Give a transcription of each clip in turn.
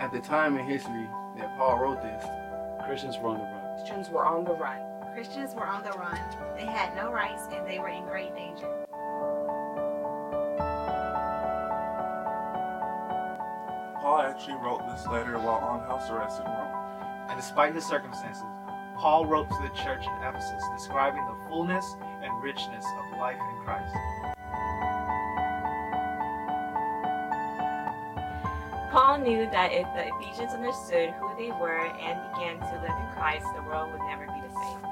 At the time in history that Paul wrote this, Christians were on the run. Christians were on the run. Christians were on the run. They had no rights and they were in great danger. Paul actually wrote this letter while on house arrest in Rome. And despite his circumstances, Paul wrote to the church in Ephesus describing the fullness and richness of life in Christ. Paul knew that if the Ephesians understood who they were and began to live in Christ, the world would never be the same.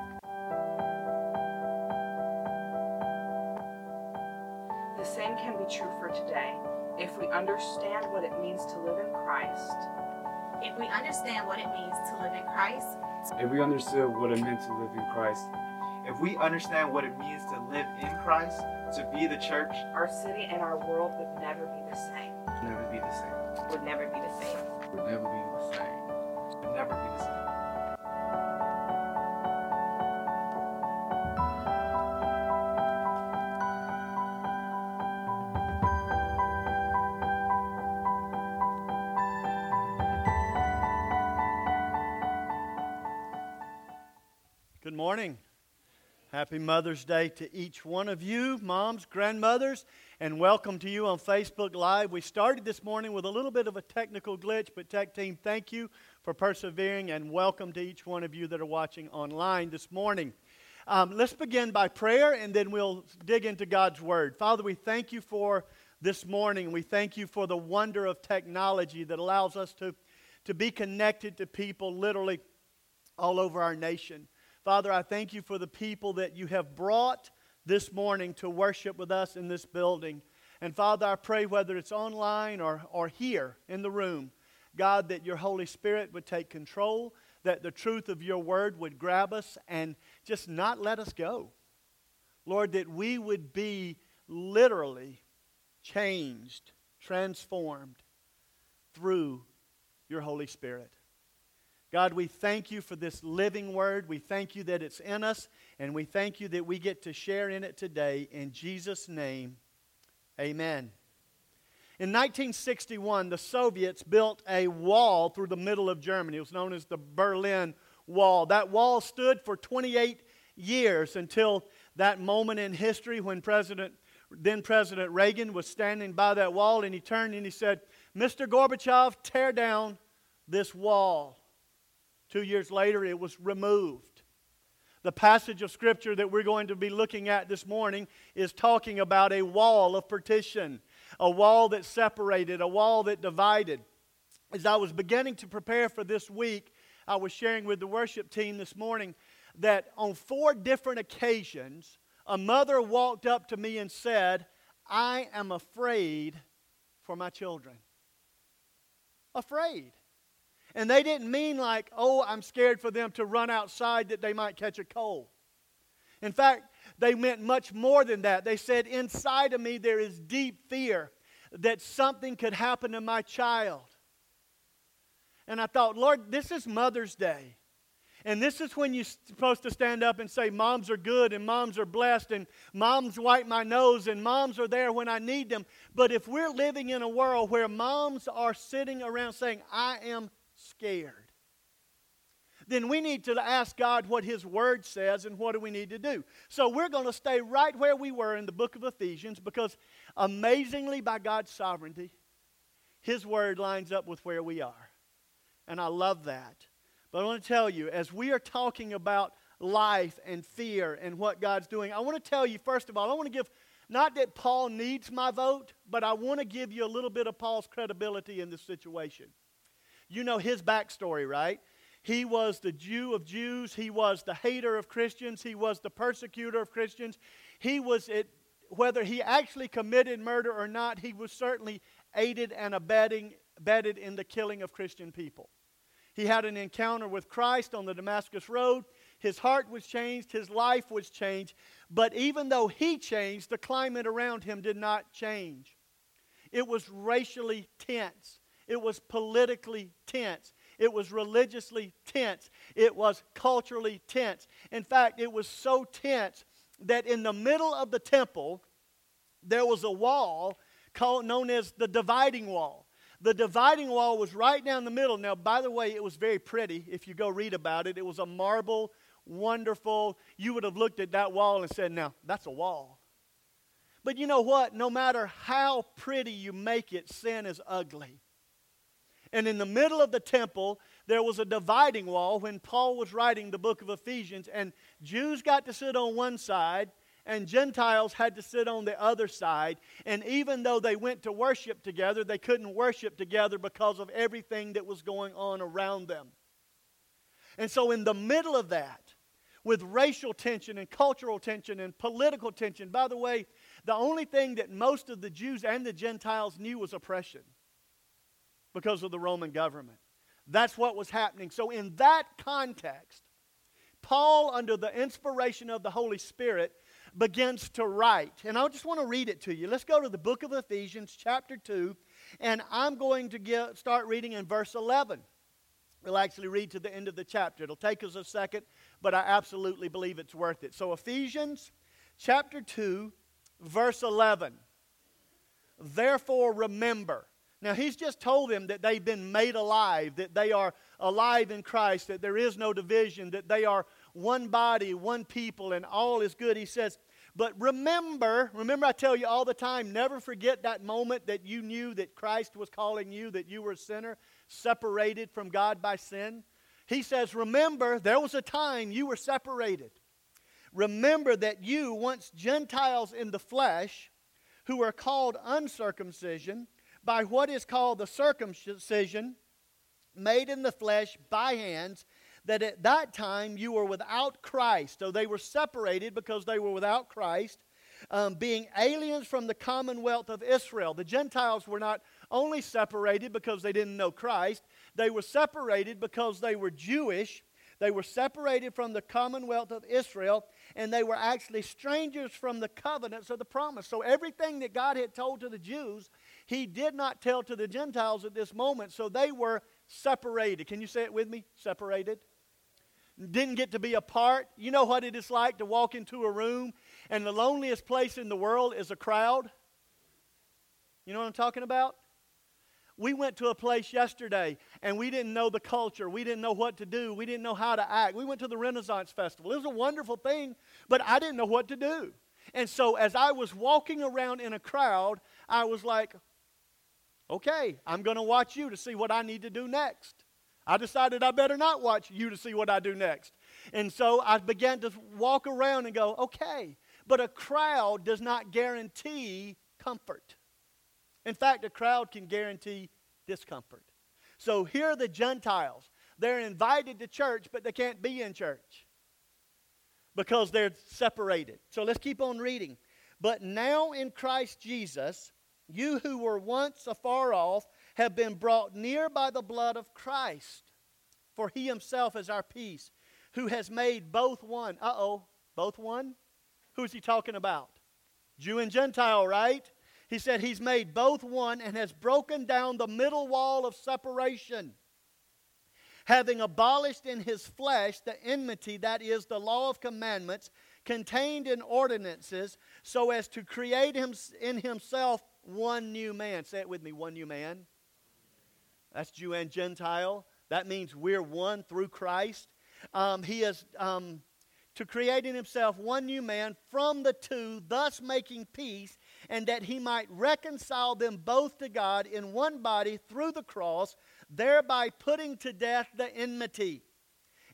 The same can be true for today. If we understand what it means to live in Christ, If we understand what it means to live in Christ, If we understood what it meant to live in Christ, If we understand what it means to live in Christ, to be the church, our city and our world would never be the same. would never be the same. Would never be the same. would never be the same. Would never be the same. Happy Mother's Day to each one of you, moms, grandmothers, and welcome to you on Facebook Live. We started this morning with a little bit of a technical glitch, but Tech Team, thank you for persevering and welcome to each one of you that are watching online this morning. Um, let's begin by prayer and then we'll dig into God's Word. Father, we thank you for this morning. We thank you for the wonder of technology that allows us to, to be connected to people literally all over our nation. Father, I thank you for the people that you have brought this morning to worship with us in this building. And Father, I pray whether it's online or, or here in the room, God, that your Holy Spirit would take control, that the truth of your word would grab us and just not let us go. Lord, that we would be literally changed, transformed through your Holy Spirit. God, we thank you for this living word. We thank you that it's in us, and we thank you that we get to share in it today. In Jesus' name, amen. In 1961, the Soviets built a wall through the middle of Germany. It was known as the Berlin Wall. That wall stood for 28 years until that moment in history when President, then President Reagan was standing by that wall and he turned and he said, Mr. Gorbachev, tear down this wall. Two years later, it was removed. The passage of Scripture that we're going to be looking at this morning is talking about a wall of partition, a wall that separated, a wall that divided. As I was beginning to prepare for this week, I was sharing with the worship team this morning that on four different occasions, a mother walked up to me and said, I am afraid for my children. Afraid. And they didn't mean like, oh, I'm scared for them to run outside that they might catch a cold. In fact, they meant much more than that. They said, inside of me there is deep fear that something could happen to my child. And I thought, Lord, this is Mother's Day. And this is when you're supposed to stand up and say, Moms are good and moms are blessed and moms wipe my nose and moms are there when I need them. But if we're living in a world where moms are sitting around saying, I am scared, then we need to ask God what His Word says and what do we need to do. So we're going to stay right where we were in the book of Ephesians because amazingly, by God's sovereignty, His Word lines up with where we are. And I love that. But I want to tell you, as we are talking about life and fear and what God's doing, I want to tell you, first of all, I want to give, not that Paul needs my vote, but I want to give you a little bit of Paul's credibility in this situation. You know his backstory, right? He was the Jew of Jews. He was the hater of Christians. He was the persecutor of Christians. He was, it, whether he actually committed murder or not, he was certainly aided and abetting, abetted in the killing of Christian people. He had an encounter with Christ on the Damascus Road. His heart was changed, his life was changed. But even though he changed, the climate around him did not change. It was racially tense, it was politically tense, it was religiously tense, it was culturally tense. In fact, it was so tense that in the middle of the temple, there was a wall called, known as the dividing wall. The dividing wall was right down the middle. Now, by the way, it was very pretty if you go read about it. It was a marble, wonderful. You would have looked at that wall and said, Now, that's a wall. But you know what? No matter how pretty you make it, sin is ugly. And in the middle of the temple, there was a dividing wall when Paul was writing the book of Ephesians, and Jews got to sit on one side, and Gentiles had to sit on the other side. And even though they went to worship together, they couldn't worship together because of everything that was going on around them. And so, in the middle of that, with racial tension and cultural tension and political tension, by the way, the only thing that most of the Jews and the Gentiles knew was oppression because of the Roman government. That's what was happening. So, in that context, Paul, under the inspiration of the Holy Spirit, begins to write. And I just want to read it to you. Let's go to the book of Ephesians, chapter 2, and I'm going to get, start reading in verse 11. We'll actually read to the end of the chapter. It'll take us a second, but I absolutely believe it's worth it. So, Ephesians chapter 2, verse 11. Therefore, remember. Now, he's just told them that they've been made alive, that they are alive in Christ, that there is no division, that they are one body, one people, and all is good. He says, but remember, remember, I tell you all the time, never forget that moment that you knew that Christ was calling you, that you were a sinner, separated from God by sin. He says, Remember, there was a time you were separated. Remember that you, once Gentiles in the flesh, who were called uncircumcision, by what is called the circumcision made in the flesh by hands, that at that time you were without Christ. So they were separated because they were without Christ, um, being aliens from the commonwealth of Israel. The Gentiles were not only separated because they didn't know Christ, they were separated because they were Jewish. They were separated from the commonwealth of Israel, and they were actually strangers from the covenants of the promise. So, everything that God had told to the Jews, He did not tell to the Gentiles at this moment. So, they were separated. Can you say it with me? Separated didn't get to be a part. You know what it is like to walk into a room and the loneliest place in the world is a crowd? You know what I'm talking about? We went to a place yesterday and we didn't know the culture. We didn't know what to do. We didn't know how to act. We went to the Renaissance Festival. It was a wonderful thing, but I didn't know what to do. And so as I was walking around in a crowd, I was like, okay, I'm going to watch you to see what I need to do next. I decided I better not watch you to see what I do next. And so I began to walk around and go, okay, but a crowd does not guarantee comfort. In fact, a crowd can guarantee discomfort. So here are the Gentiles. They're invited to church, but they can't be in church because they're separated. So let's keep on reading. But now in Christ Jesus, you who were once afar off have been brought near by the blood of Christ. For he himself is our peace, who has made both one. Uh oh, both one? Who's he talking about? Jew and Gentile, right? He said he's made both one and has broken down the middle wall of separation, having abolished in his flesh the enmity, that is, the law of commandments contained in ordinances, so as to create him, in himself one new man. Say it with me one new man. That's Jew and Gentile. That means we're one through Christ. Um, he is um, to create in himself one new man from the two, thus making peace, and that he might reconcile them both to God in one body through the cross, thereby putting to death the enmity.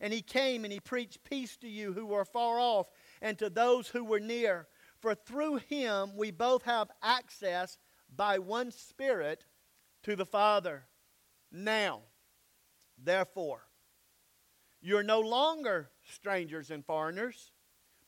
And he came and he preached peace to you who were far off and to those who were near. For through him we both have access by one Spirit to the Father. Now, therefore, you're no longer strangers and foreigners,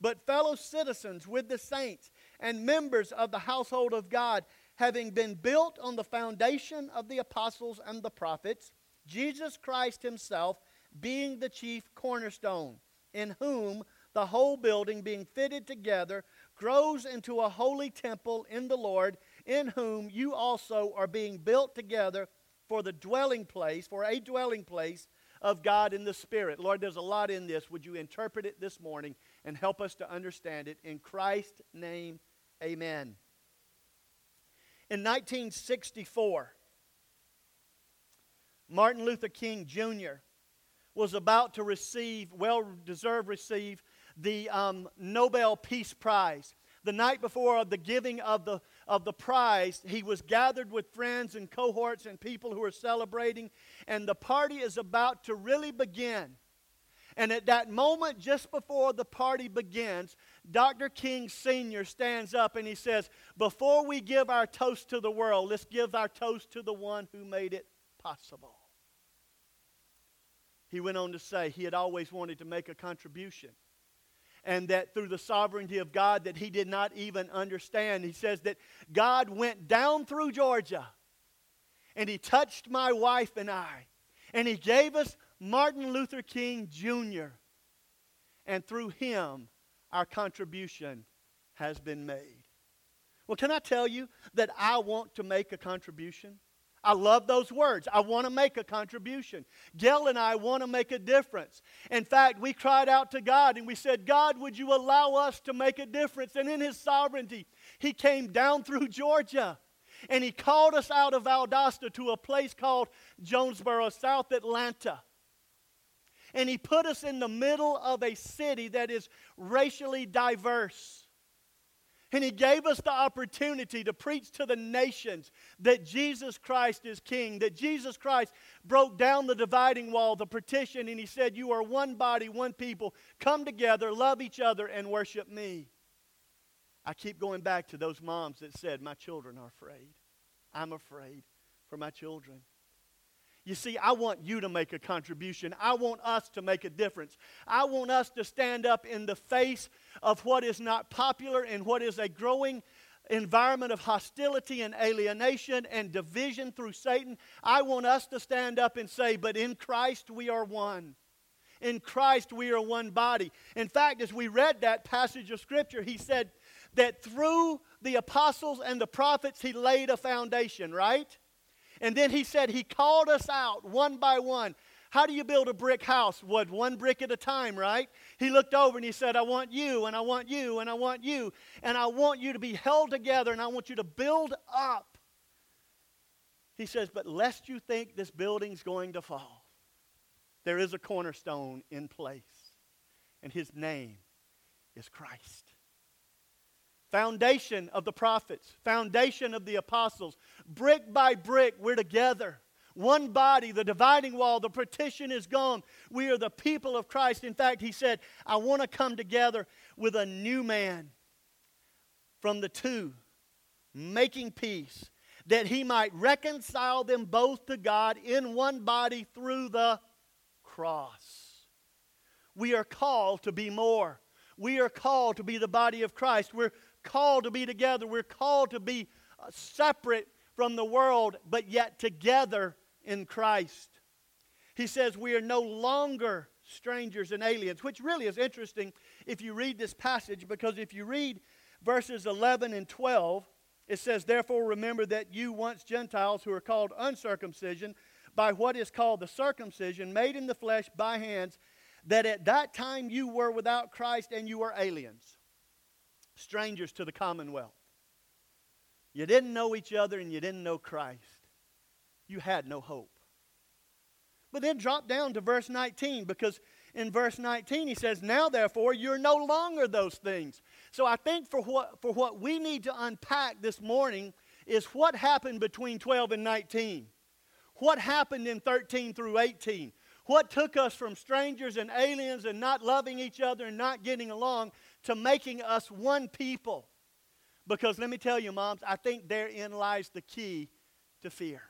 but fellow citizens with the saints and members of the household of God, having been built on the foundation of the apostles and the prophets, Jesus Christ Himself being the chief cornerstone, in whom the whole building, being fitted together, grows into a holy temple in the Lord, in whom you also are being built together for the dwelling place, for a dwelling place of God in the Spirit. Lord, there's a lot in this. Would you interpret it this morning and help us to understand it? In Christ's name, amen. In 1964, Martin Luther King Jr. was about to receive, well deserved receive, the um, Nobel Peace Prize. The night before the giving of the, of the prize, he was gathered with friends and cohorts and people who were celebrating, and the party is about to really begin. And at that moment, just before the party begins, Dr. King Sr. stands up and he says, Before we give our toast to the world, let's give our toast to the one who made it possible. He went on to say he had always wanted to make a contribution and that through the sovereignty of God that he did not even understand. He says that God went down through Georgia and he touched my wife and I and he gave us Martin Luther King Jr. And through him, our contribution has been made. Well, can I tell you that I want to make a contribution? I love those words. I want to make a contribution. Gail and I want to make a difference. In fact, we cried out to God and we said, God, would you allow us to make a difference? And in His sovereignty, He came down through Georgia and He called us out of Valdosta to a place called Jonesboro, South Atlanta. And He put us in the middle of a city that is racially diverse. And he gave us the opportunity to preach to the nations that Jesus Christ is King, that Jesus Christ broke down the dividing wall, the partition, and he said, You are one body, one people. Come together, love each other, and worship me. I keep going back to those moms that said, My children are afraid. I'm afraid for my children. You see, I want you to make a contribution. I want us to make a difference. I want us to stand up in the face of what is not popular and what is a growing environment of hostility and alienation and division through Satan. I want us to stand up and say, But in Christ we are one. In Christ we are one body. In fact, as we read that passage of Scripture, he said that through the apostles and the prophets, he laid a foundation, right? And then he said he called us out one by one. How do you build a brick house? What, one brick at a time, right? He looked over and he said, I want you, and I want you, and I want you, and I want you to be held together, and I want you to build up. He says, But lest you think this building's going to fall, there is a cornerstone in place, and his name is Christ foundation of the prophets, foundation of the apostles. Brick by brick, we're together. One body, the dividing wall, the partition is gone. We are the people of Christ. In fact, he said, I want to come together with a new man from the two, making peace, that he might reconcile them both to God in one body through the cross. We are called to be more. We are called to be the body of Christ. We're called to be together. We're called to be uh, separate from the world, but yet together in Christ. He says we are no longer strangers and aliens, which really is interesting if you read this passage, because if you read verses 11 and 12, it says, Therefore remember that you once Gentiles who are called uncircumcision by what is called the circumcision, made in the flesh by hands, that at that time you were without Christ and you were aliens strangers to the commonwealth. You didn't know each other and you didn't know Christ. You had no hope. But then drop down to verse 19 because in verse 19 he says, Now therefore you're no longer those things. So I think for what, for what we need to unpack this morning is what happened between 12 and 19. What happened in 13 through 18? What took us from strangers and aliens and not loving each other and not getting along to making us one people. Because let me tell you, moms, I think therein lies the key to fear,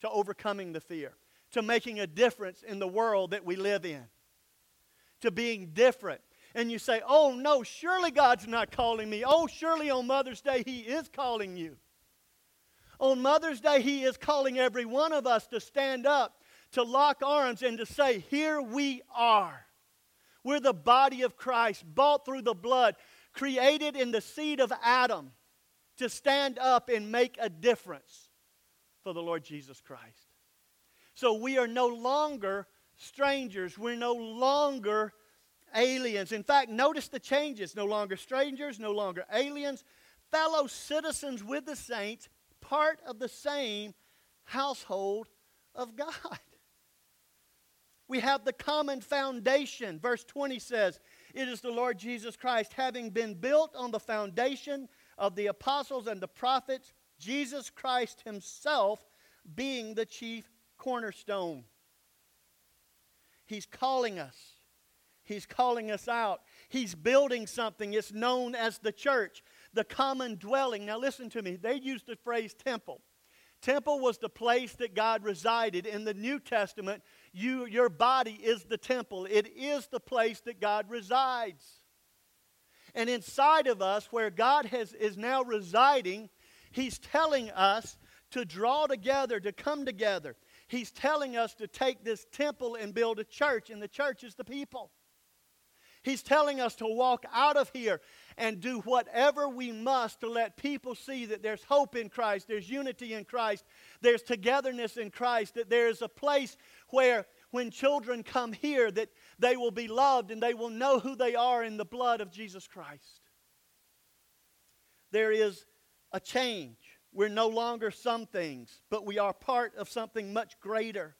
to overcoming the fear, to making a difference in the world that we live in, to being different. And you say, oh no, surely God's not calling me. Oh, surely on Mother's Day He is calling you. On Mother's Day, He is calling every one of us to stand up, to lock arms, and to say, Here we are. We're the body of Christ, bought through the blood, created in the seed of Adam to stand up and make a difference for the Lord Jesus Christ. So we are no longer strangers. We're no longer aliens. In fact, notice the changes no longer strangers, no longer aliens, fellow citizens with the saints, part of the same household of God. We have the common foundation. Verse 20 says, It is the Lord Jesus Christ, having been built on the foundation of the apostles and the prophets, Jesus Christ Himself being the chief cornerstone. He's calling us. He's calling us out. He's building something. It's known as the church, the common dwelling. Now, listen to me. They used the phrase temple. Temple was the place that God resided. In the New Testament, you, your body is the temple, it is the place that God resides. And inside of us, where God has, is now residing, He's telling us to draw together, to come together. He's telling us to take this temple and build a church, and the church is the people. He's telling us to walk out of here and do whatever we must to let people see that there's hope in Christ, there's unity in Christ, there's togetherness in Christ, that there is a place where when children come here that they will be loved and they will know who they are in the blood of Jesus Christ. There is a change. We're no longer some things, but we are part of something much greater.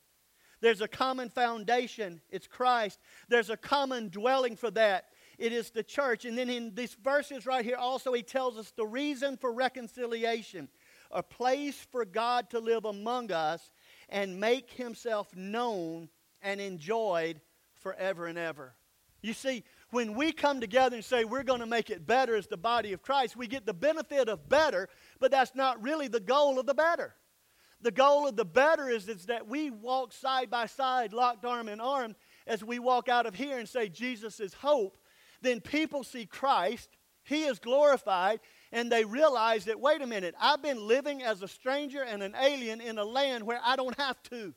There's a common foundation, it's Christ. There's a common dwelling for that, it is the church. And then in these verses right here, also, he tells us the reason for reconciliation a place for God to live among us and make himself known and enjoyed forever and ever. You see, when we come together and say we're going to make it better as the body of Christ, we get the benefit of better, but that's not really the goal of the better. The goal of the better is, is that we walk side by side, locked arm in arm, as we walk out of here and say, Jesus is hope. Then people see Christ, He is glorified, and they realize that, wait a minute, I've been living as a stranger and an alien in a land where I don't have to.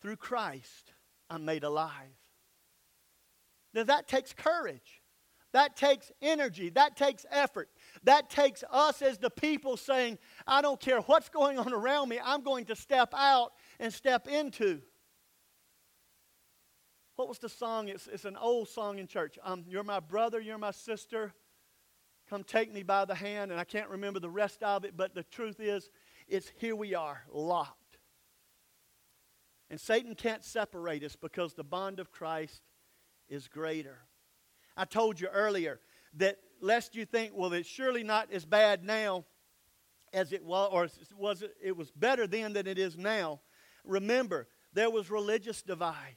Through Christ, I'm made alive. Now that takes courage. That takes energy. That takes effort. That takes us as the people saying, I don't care what's going on around me, I'm going to step out and step into. What was the song? It's, it's an old song in church. Um, you're my brother, you're my sister. Come take me by the hand. And I can't remember the rest of it, but the truth is, it's here we are, locked. And Satan can't separate us because the bond of Christ is greater. I told you earlier that lest you think, well, it's surely not as bad now as it was, or was it, it was better then than it is now. Remember, there was religious divide.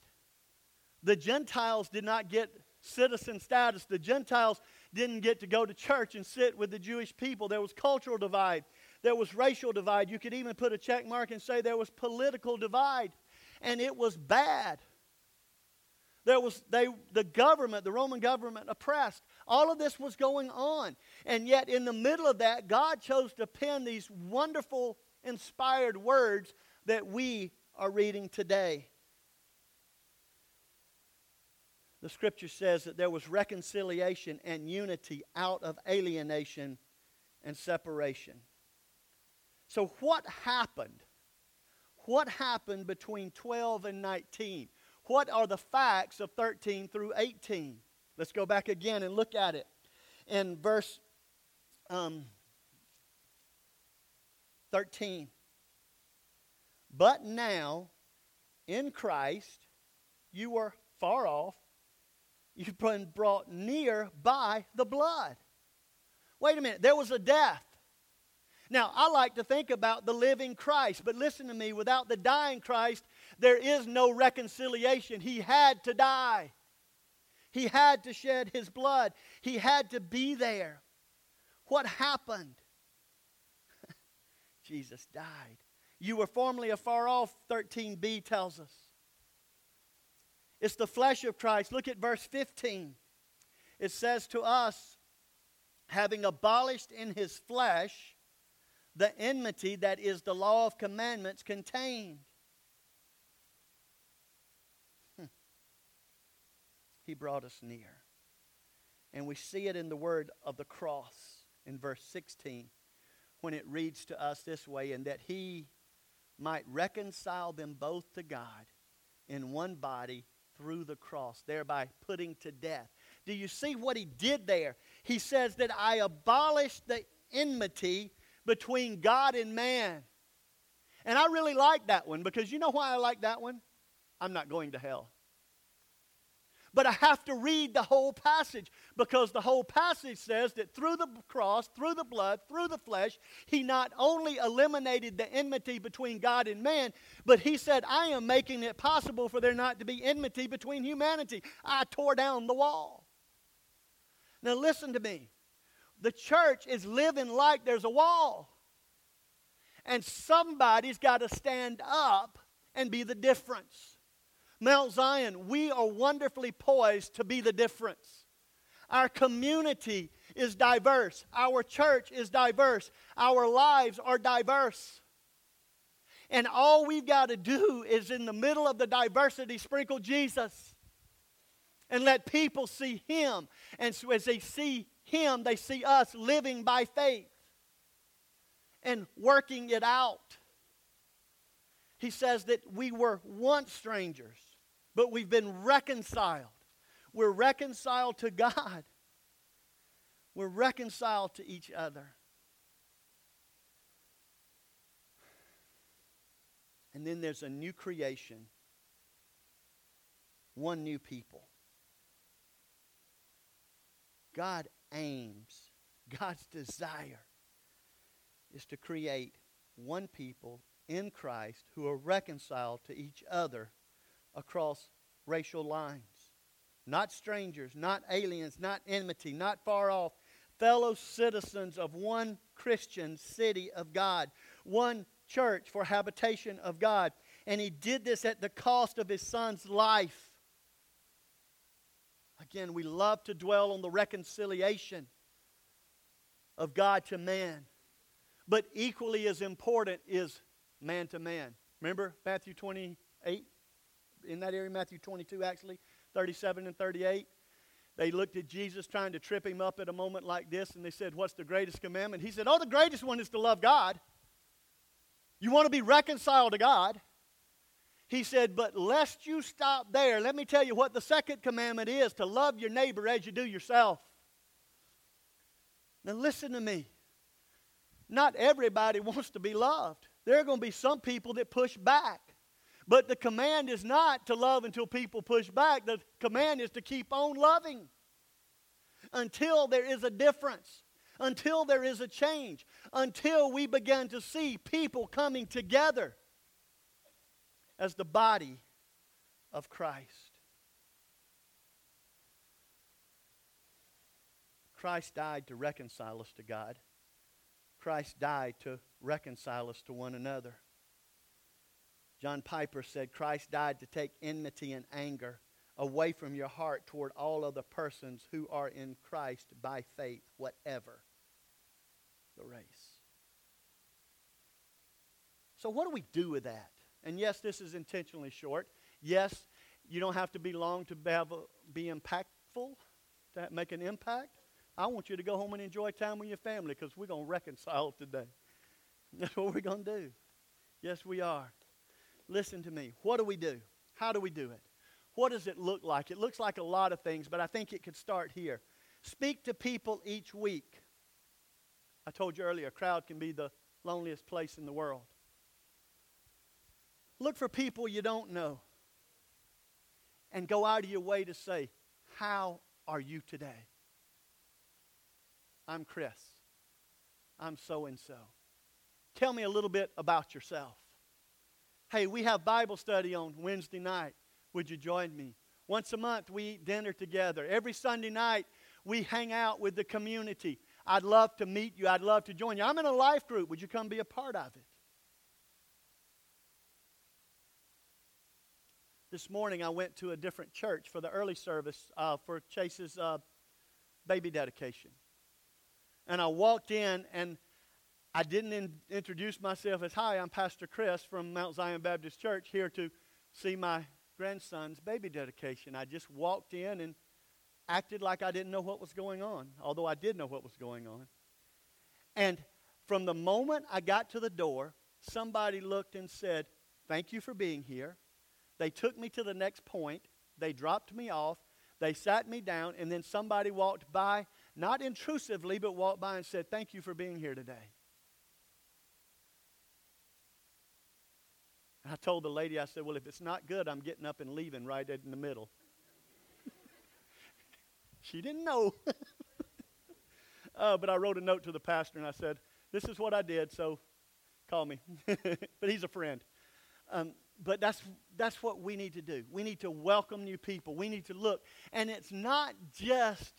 The Gentiles did not get citizen status. The Gentiles didn't get to go to church and sit with the Jewish people. There was cultural divide. There was racial divide. You could even put a check mark and say there was political divide. And it was bad. There was they the government, the Roman government oppressed. All of this was going on. And yet in the middle of that, God chose to pen these wonderful inspired words that we are reading today. The scripture says that there was reconciliation and unity out of alienation and separation. So, what happened? What happened between 12 and 19? What are the facts of 13 through 18? Let's go back again and look at it. In verse um, 13. But now, in Christ, you were far off. You've been brought near by the blood. Wait a minute, there was a death. Now, I like to think about the living Christ, but listen to me without the dying Christ, there is no reconciliation. He had to die, He had to shed His blood, He had to be there. What happened? Jesus died. You were formerly afar off, 13b tells us. It's the flesh of Christ. Look at verse 15. It says to us, having abolished in his flesh the enmity that is the law of commandments contained He brought us near. And we see it in the word of the cross in verse 16 when it reads to us this way and that he might reconcile them both to God in one body through the cross, thereby putting to death. Do you see what he did there? He says that I abolished the enmity between God and man. And I really like that one because you know why I like that one? I'm not going to hell. But I have to read the whole passage because the whole passage says that through the cross, through the blood, through the flesh, he not only eliminated the enmity between God and man, but he said, I am making it possible for there not to be enmity between humanity. I tore down the wall. Now, listen to me. The church is living like there's a wall. And somebody's got to stand up and be the difference. Mount Zion, we are wonderfully poised to be the difference. Our community is diverse. Our church is diverse. Our lives are diverse. And all we've got to do is, in the middle of the diversity, sprinkle Jesus and let people see Him. And so as they see Him, they see us living by faith and working it out. He says that we were once strangers, but we've been reconciled. We're reconciled to God, we're reconciled to each other. And then there's a new creation, one new people. God aims, God's desire is to create one people in Christ who are reconciled to each other across racial lines. Not strangers, not aliens, not enmity, not far off, fellow citizens of one Christian city of God, one church for habitation of God. And he did this at the cost of his son's life. Again, we love to dwell on the reconciliation of God to man. But equally as important is man to man. Remember Matthew 28? In that area, Matthew 22, actually, 37 and 38. They looked at Jesus trying to trip him up at a moment like this, and they said, What's the greatest commandment? He said, Oh, the greatest one is to love God. You want to be reconciled to God. He said, But lest you stop there, let me tell you what the second commandment is to love your neighbor as you do yourself. Now, listen to me. Not everybody wants to be loved. There are going to be some people that push back. But the command is not to love until people push back. The command is to keep on loving until there is a difference, until there is a change, until we begin to see people coming together as the body of Christ. Christ died to reconcile us to God. Christ died to reconcile us to one another. John Piper said, Christ died to take enmity and anger away from your heart toward all other persons who are in Christ by faith, whatever the race. So, what do we do with that? And yes, this is intentionally short. Yes, you don't have to be long to be impactful, to make an impact. I want you to go home and enjoy time with your family because we're going to reconcile today. That's what we're going to do. Yes, we are. Listen to me. What do we do? How do we do it? What does it look like? It looks like a lot of things, but I think it could start here. Speak to people each week. I told you earlier, a crowd can be the loneliest place in the world. Look for people you don't know and go out of your way to say, How are you today? I'm Chris. I'm so and so. Tell me a little bit about yourself. Hey, we have Bible study on Wednesday night. Would you join me? Once a month, we eat dinner together. Every Sunday night, we hang out with the community. I'd love to meet you. I'd love to join you. I'm in a life group. Would you come be a part of it? This morning, I went to a different church for the early service uh, for Chase's uh, baby dedication. And I walked in, and I didn't in, introduce myself as, Hi, I'm Pastor Chris from Mount Zion Baptist Church here to see my grandson's baby dedication. I just walked in and acted like I didn't know what was going on, although I did know what was going on. And from the moment I got to the door, somebody looked and said, Thank you for being here. They took me to the next point. They dropped me off. They sat me down, and then somebody walked by, not intrusively, but walked by and said, Thank you for being here today. And I told the lady, I said, Well, if it's not good, I'm getting up and leaving right in the middle. she didn't know. uh, but I wrote a note to the pastor and I said, This is what I did, so call me. but he's a friend. Um, but that's, that's what we need to do. We need to welcome new people. We need to look. And it's not just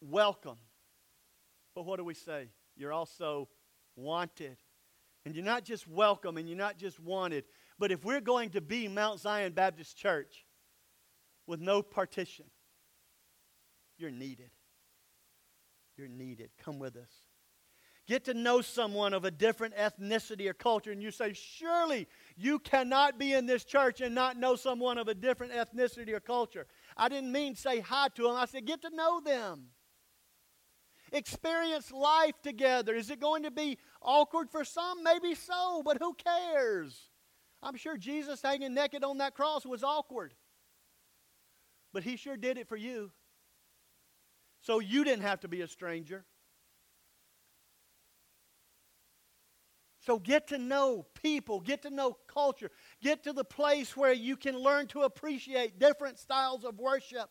welcome, but what do we say? You're also wanted. And you're not just welcome and you're not just wanted. But if we're going to be Mount Zion Baptist Church with no partition, you're needed. You're needed. Come with us. Get to know someone of a different ethnicity or culture, and you say, Surely you cannot be in this church and not know someone of a different ethnicity or culture. I didn't mean say hi to them, I said, Get to know them experience life together. Is it going to be awkward for some? Maybe so, but who cares? I'm sure Jesus hanging naked on that cross was awkward. But he sure did it for you. So you didn't have to be a stranger. So get to know people, get to know culture, get to the place where you can learn to appreciate different styles of worship.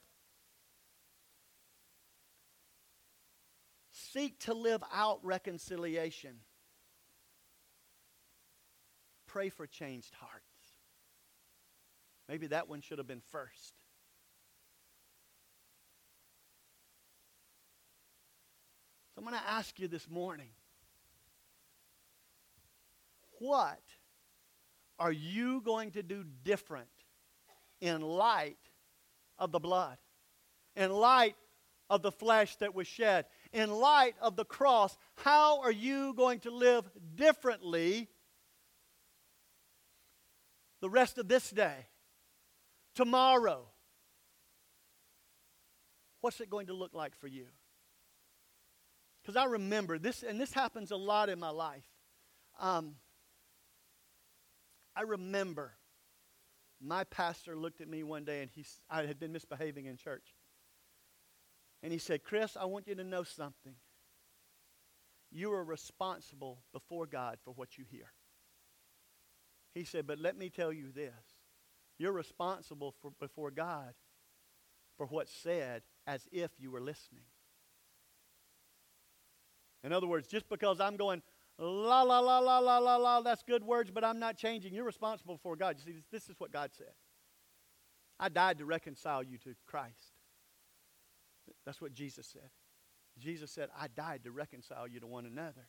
Seek to live out reconciliation. Pray for changed hearts. Maybe that one should have been first. So I'm going to ask you this morning what are you going to do different in light of the blood? In light of the flesh that was shed? In light of the cross, how are you going to live differently the rest of this day, tomorrow? What's it going to look like for you? Because I remember this, and this happens a lot in my life. Um, I remember my pastor looked at me one day and he, I had been misbehaving in church. And he said, Chris, I want you to know something. You are responsible before God for what you hear. He said, but let me tell you this. You're responsible for, before God for what's said as if you were listening. In other words, just because I'm going, la, la, la, la, la, la, la, that's good words, but I'm not changing, you're responsible before God. You see, this is what God said. I died to reconcile you to Christ. That's what Jesus said. Jesus said, I died to reconcile you to one another.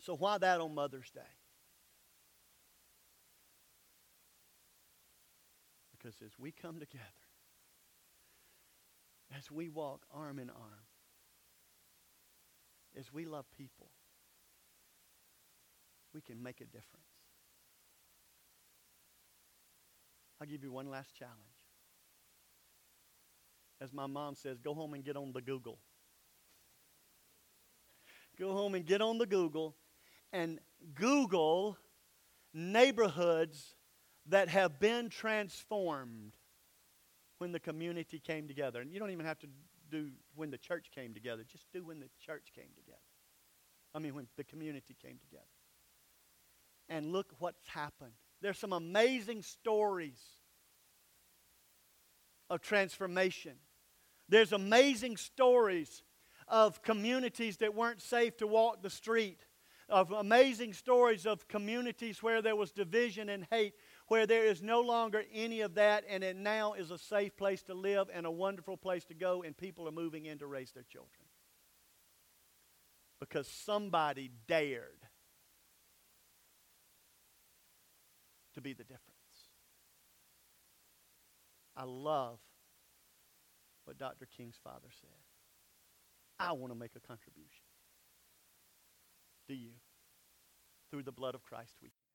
So, why that on Mother's Day? Because as we come together, as we walk arm in arm, as we love people, we can make a difference. I'll give you one last challenge. As my mom says, go home and get on the Google. Go home and get on the Google and Google neighborhoods that have been transformed when the community came together. And you don't even have to do when the church came together, just do when the church came together. I mean, when the community came together. And look what's happened. There's some amazing stories of transformation. There's amazing stories of communities that weren't safe to walk the street, of amazing stories of communities where there was division and hate, where there is no longer any of that, and it now is a safe place to live and a wonderful place to go, and people are moving in to raise their children. Because somebody dared to be the difference. I love what Dr. King's father said. I want to make a contribution. Do you? Through the blood of Christ, we can.